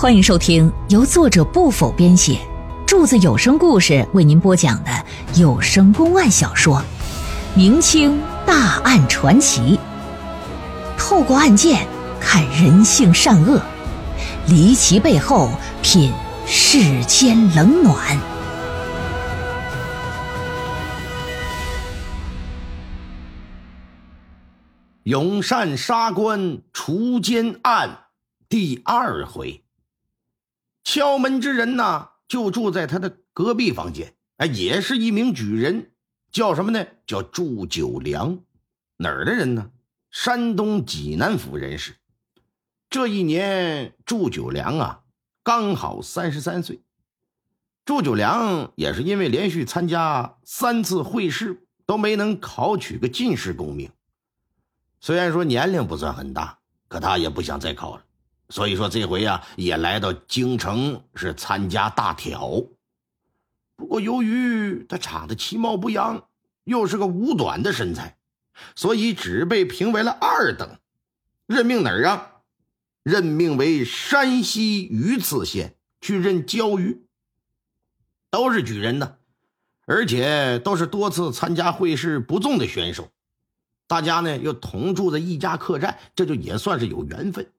欢迎收听由作者不否编写，柱子有声故事为您播讲的有声公案小说《明清大案传奇》，透过案件看人性善恶，离奇背后品世间冷暖。永善杀官除奸案第二回。敲门之人呢，就住在他的隔壁房间，哎，也是一名举人，叫什么呢？叫祝九良，哪儿的人呢？山东济南府人士。这一年，祝九良啊，刚好三十三岁。祝九良也是因为连续参加三次会试，都没能考取个进士功名。虽然说年龄不算很大，可他也不想再考了。所以说这回呀，也来到京城是参加大挑。不过由于他长得其貌不扬，又是个五短的身材，所以只被评为了二等。任命哪儿啊？任命为山西榆次县去任教育。都是举人呢，而且都是多次参加会试不中的选手。大家呢又同住在一家客栈，这就也算是有缘分。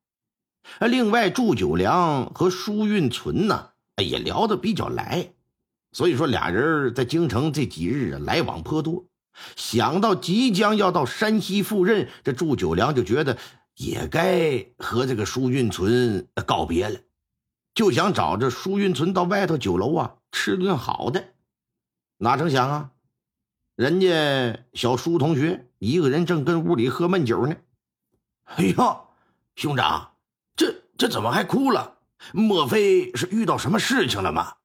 另外，祝九良和舒运存呢，也聊得比较来，所以说俩人在京城这几日啊来往颇多。想到即将要到山西赴任，这祝九良就觉得也该和这个舒运存告别了，就想找着舒运存到外头酒楼啊吃顿好的。哪成想啊，人家小舒同学一个人正跟屋里喝闷酒呢。哎呦，兄长！这怎么还哭了？莫非是遇到什么事情了吗？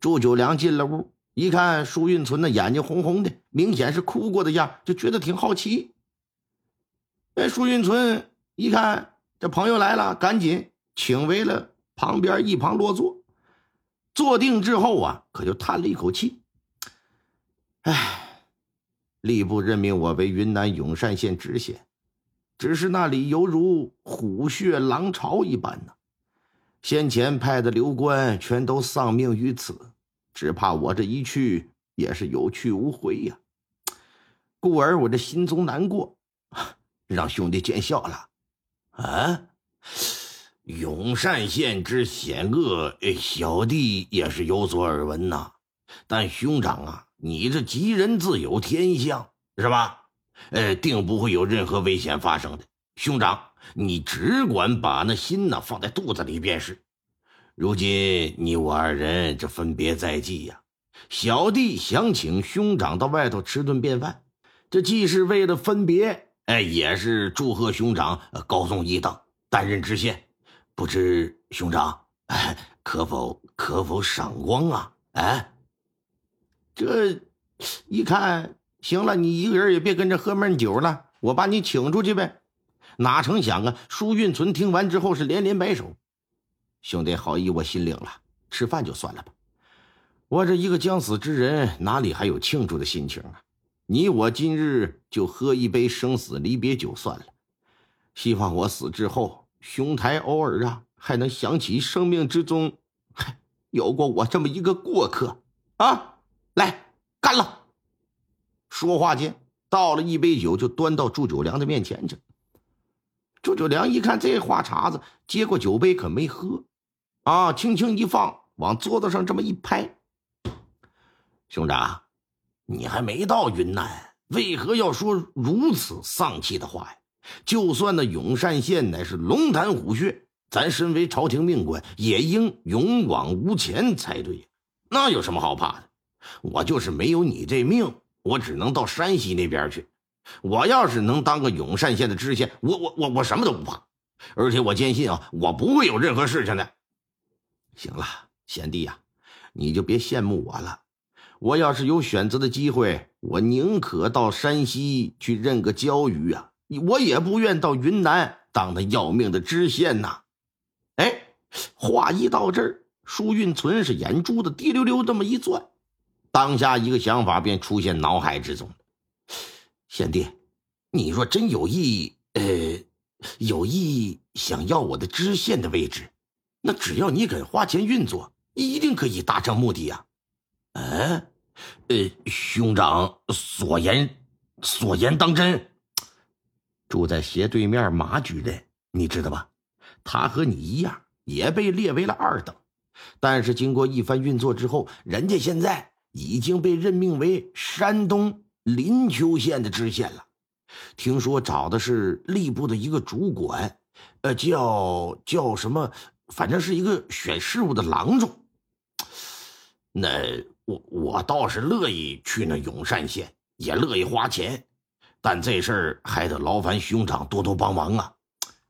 祝九良进了屋，一看舒运存的眼睛红红的，明显是哭过的样，就觉得挺好奇。哎，舒运存一看这朋友来了，赶紧请回了旁边一旁落座。坐定之后啊，可就叹了一口气：“哎，吏部任命我为云南永善县知县。”只是那里犹如虎穴狼巢一般呢，先前派的刘官全都丧命于此，只怕我这一去也是有去无回呀。故而我这心中难过，让兄弟见笑了。啊，永善县之险恶，小弟也是有所耳闻呐。但兄长啊，你这吉人自有天相，是吧？呃，定不会有任何危险发生的。兄长，你只管把那心呢放在肚子里便是。如今你我二人这分别在即呀，小弟想请兄长到外头吃顿便饭，这既是为了分别，哎，也是祝贺兄长高中一等，担任知县。不知兄长哎，可否可否赏光啊？哎，这一看。行了，你一个人也别跟着喝闷酒了，我把你请出去呗。哪成想啊！舒运存听完之后是连连摆手：“兄弟好意我心领了，吃饭就算了吧。我这一个将死之人，哪里还有庆祝的心情啊？你我今日就喝一杯生死离别酒算了。希望我死之后，兄台偶尔啊还能想起生命之中，有过我这么一个过客啊！来，干了！”说话间，倒了一杯酒，就端到祝九良的面前去。祝九良一看这话茬子，接过酒杯可没喝，啊，轻轻一放，往桌子上这么一拍：“兄长，你还没到云南，为何要说如此丧气的话呀？就算那永善县乃是龙潭虎穴，咱身为朝廷命官，也应勇往无前才对。那有什么好怕的？我就是没有你这命。”我只能到山西那边去。我要是能当个永善县的知县，我我我我什么都不怕，而且我坚信啊，我不会有任何事情的。行了，贤弟呀，你就别羡慕我了。我要是有选择的机会，我宁可到山西去任个教鱼啊，我也不愿到云南当那要命的知县呐。哎，话一到这儿，舒运存是眼珠子滴溜溜这么一转。当下一个想法便出现脑海之中。贤弟，你若真有意，呃，有意想要我的知县的位置，那只要你肯花钱运作，一定可以达成目的呀。哎，呃，兄长所言所言当真？住在斜对面马举人，你知道吧？他和你一样，也被列为了二等，但是经过一番运作之后，人家现在已经被任命为山东临丘县的知县了。听说找的是吏部的一个主管，呃，叫叫什么？反正是一个选事务的郎中。那我我倒是乐意去那永善县，也乐意花钱，但这事儿还得劳烦兄长多多帮忙啊。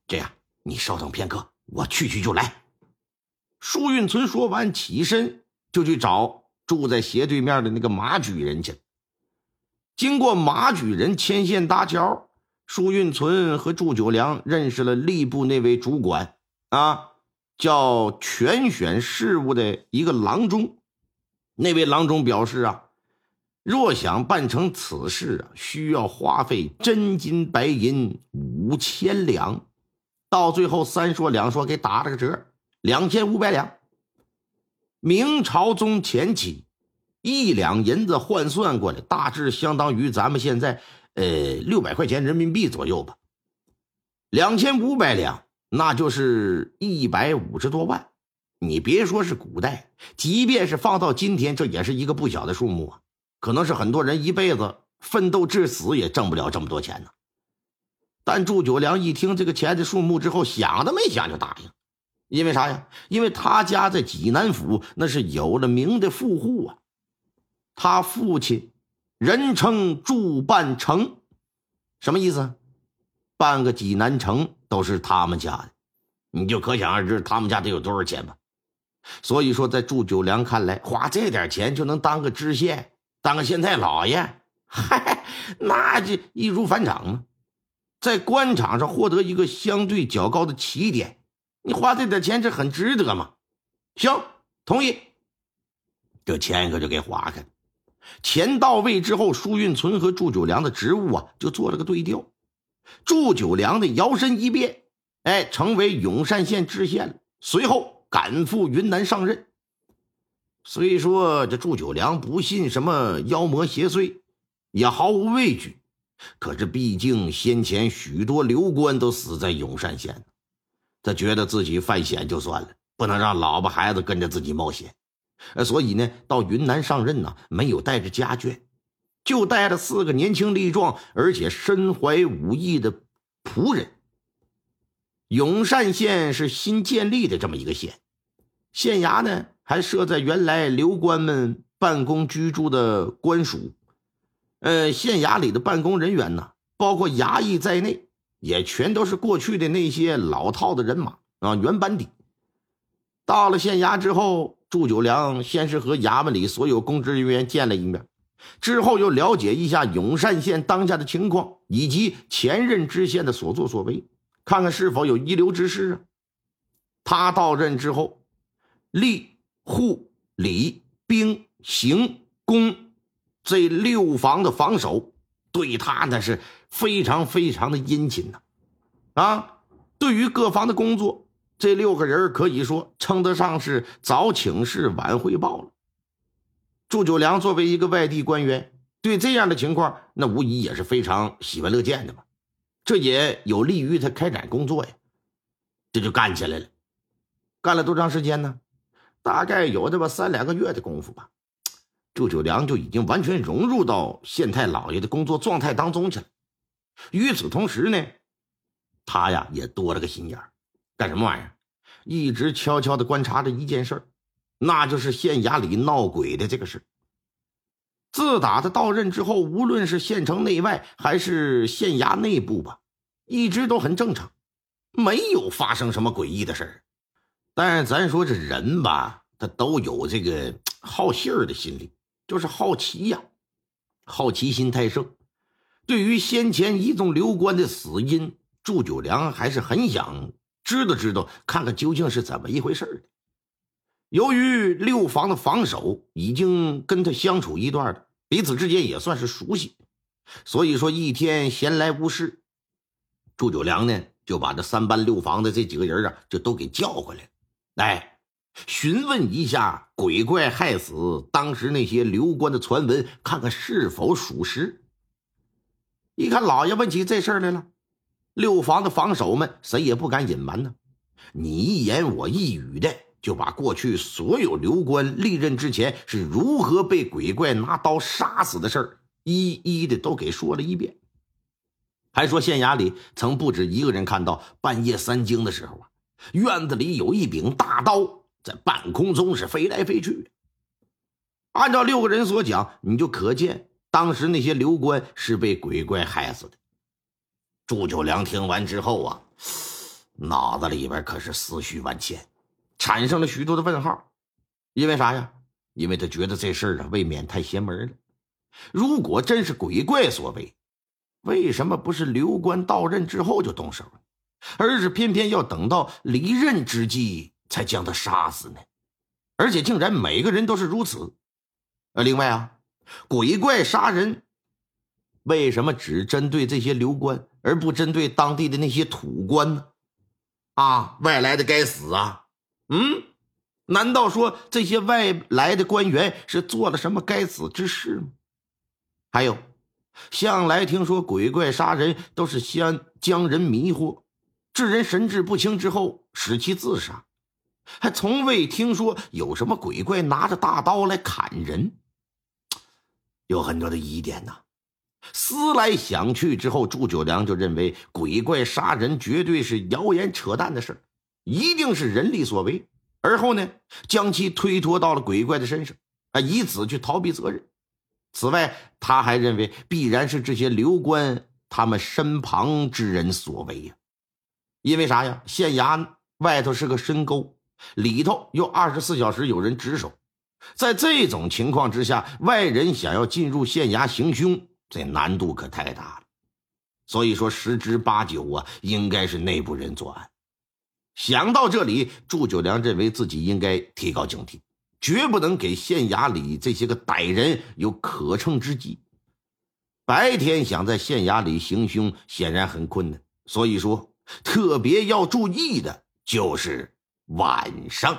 这样，你稍等片刻，我去去就来。舒运存说完，起身就去找住在斜对面的那个马举人去。经过马举人牵线搭桥，舒运存和祝九良认识了吏部那位主管啊，叫全选事务的一个郎中。那位郎中表示啊，若想办成此事啊，需要花费真金白银五千两，到最后三说两说给打了个折，两千五百两。明朝中前期。一两银子换算过来，大致相当于咱们现在呃六百块钱人民币左右吧。两千五百两，那就是一百五十多万。你别说是古代，即便是放到今天，这也是一个不小的数目啊。可能是很多人一辈子奋斗至死也挣不了这么多钱呢。但祝九良一听这个钱的数目之后，想都没想就答应，因为啥呀？因为他家在济南府那是有了名的富户啊。他父亲，人称祝半城，什么意思？半个济南城都是他们家的，你就可想而知他们家得有多少钱吧。所以说，在祝九良看来，花这点钱就能当个知县，当个县太老爷，嗨，那就易如反掌嘛！在官场上获得一个相对较高的起点，你花这点钱，这很值得嘛？行，同意，这钱可就给划开了。钱到位之后，舒运存和祝九良的职务啊就做了个对调。祝九良的摇身一变，哎，成为永善县知县了。随后赶赴云南上任。虽说这祝九良不信什么妖魔邪祟，也毫无畏惧，可是毕竟先前许多流官都死在永善县，他觉得自己犯险就算了，不能让老婆孩子跟着自己冒险。呃，所以呢，到云南上任呢，没有带着家眷，就带着四个年轻力壮而且身怀武艺的仆人。永善县是新建立的这么一个县，县衙呢还设在原来流官们办公居住的官署。呃，县衙里的办公人员呢，包括衙役在内，也全都是过去的那些老套的人马啊，原班底。到了县衙之后。祝九良先是和衙门里所有公职人员见了一面，之后又了解一下永善县当下的情况以及前任知县的所作所为，看看是否有遗留之事啊。他到任之后，吏、户、礼、兵、刑、工这六房的防守对他那是非常非常的殷勤呐，啊，对于各方的工作。这六个人可以说称得上是早请示晚汇报了。祝九良作为一个外地官员，对这样的情况，那无疑也是非常喜闻乐见的嘛。这也有利于他开展工作呀。这就干起来了，干了多长时间呢？大概有这么三两个月的功夫吧。祝九良就已经完全融入到县太老爷的工作状态当中去了。与此同时呢，他呀也多了个心眼。干什么玩意儿？一直悄悄的观察着一件事儿，那就是县衙里闹鬼的这个事。自打他到任之后，无论是县城内外还是县衙内部吧，一直都很正常，没有发生什么诡异的事。但是咱说这人吧，他都有这个 好信儿的心理，就是好奇呀，好奇心太盛。对于先前一众流官的死因，祝九良还是很想。知道知道，看看究竟是怎么一回事的。由于六房的防守已经跟他相处一段了，彼此之间也算是熟悉，所以说一天闲来无事，祝九良呢就把这三班六房的这几个人啊就都给叫回来，哎，询问一下鬼怪害死当时那些刘官的传闻，看看是否属实。一看老爷问起这事儿来了，六房的房守们谁也不敢隐瞒呢，你一言我一语的就把过去所有刘官历任之前是如何被鬼怪拿刀杀死的事儿，一一的都给说了一遍。还说县衙里曾不止一个人看到半夜三更的时候啊，院子里有一柄大刀在半空中是飞来飞去。按照六个人所讲，你就可见当时那些刘官是被鬼怪害死的。祝九良听完之后啊，脑子里边可是思绪万千，产生了许多的问号。因为啥呀？因为他觉得这事儿啊，未免太邪门了。如果真是鬼怪所为，为什么不是刘官到任之后就动手，而是偏偏要等到离任之际才将他杀死呢？而且竟然每个人都是如此。呃，另外啊，鬼怪杀人，为什么只针对这些刘官，而不针对当地的那些土官呢？啊，外来的该死啊！嗯，难道说这些外来的官员是做了什么该死之事吗？还有。向来听说鬼怪杀人都是先将人迷惑，致人神志不清之后使其自杀，还从未听说有什么鬼怪拿着大刀来砍人，有很多的疑点呐。思来想去之后，祝九良就认为鬼怪杀人绝对是谣言扯淡的事一定是人力所为，而后呢将其推脱到了鬼怪的身上，啊，以此去逃避责任。此外，他还认为必然是这些刘官他们身旁之人所为呀。因为啥呀？县衙外头是个深沟，里头又二十四小时有人值守，在这种情况之下，外人想要进入县衙行凶，这难度可太大了。所以说，十之八九啊，应该是内部人作案。想到这里，祝九良认为自己应该提高警惕。绝不能给县衙里这些个歹人有可乘之机。白天想在县衙里行凶，显然很困难。所以说，特别要注意的就是晚上。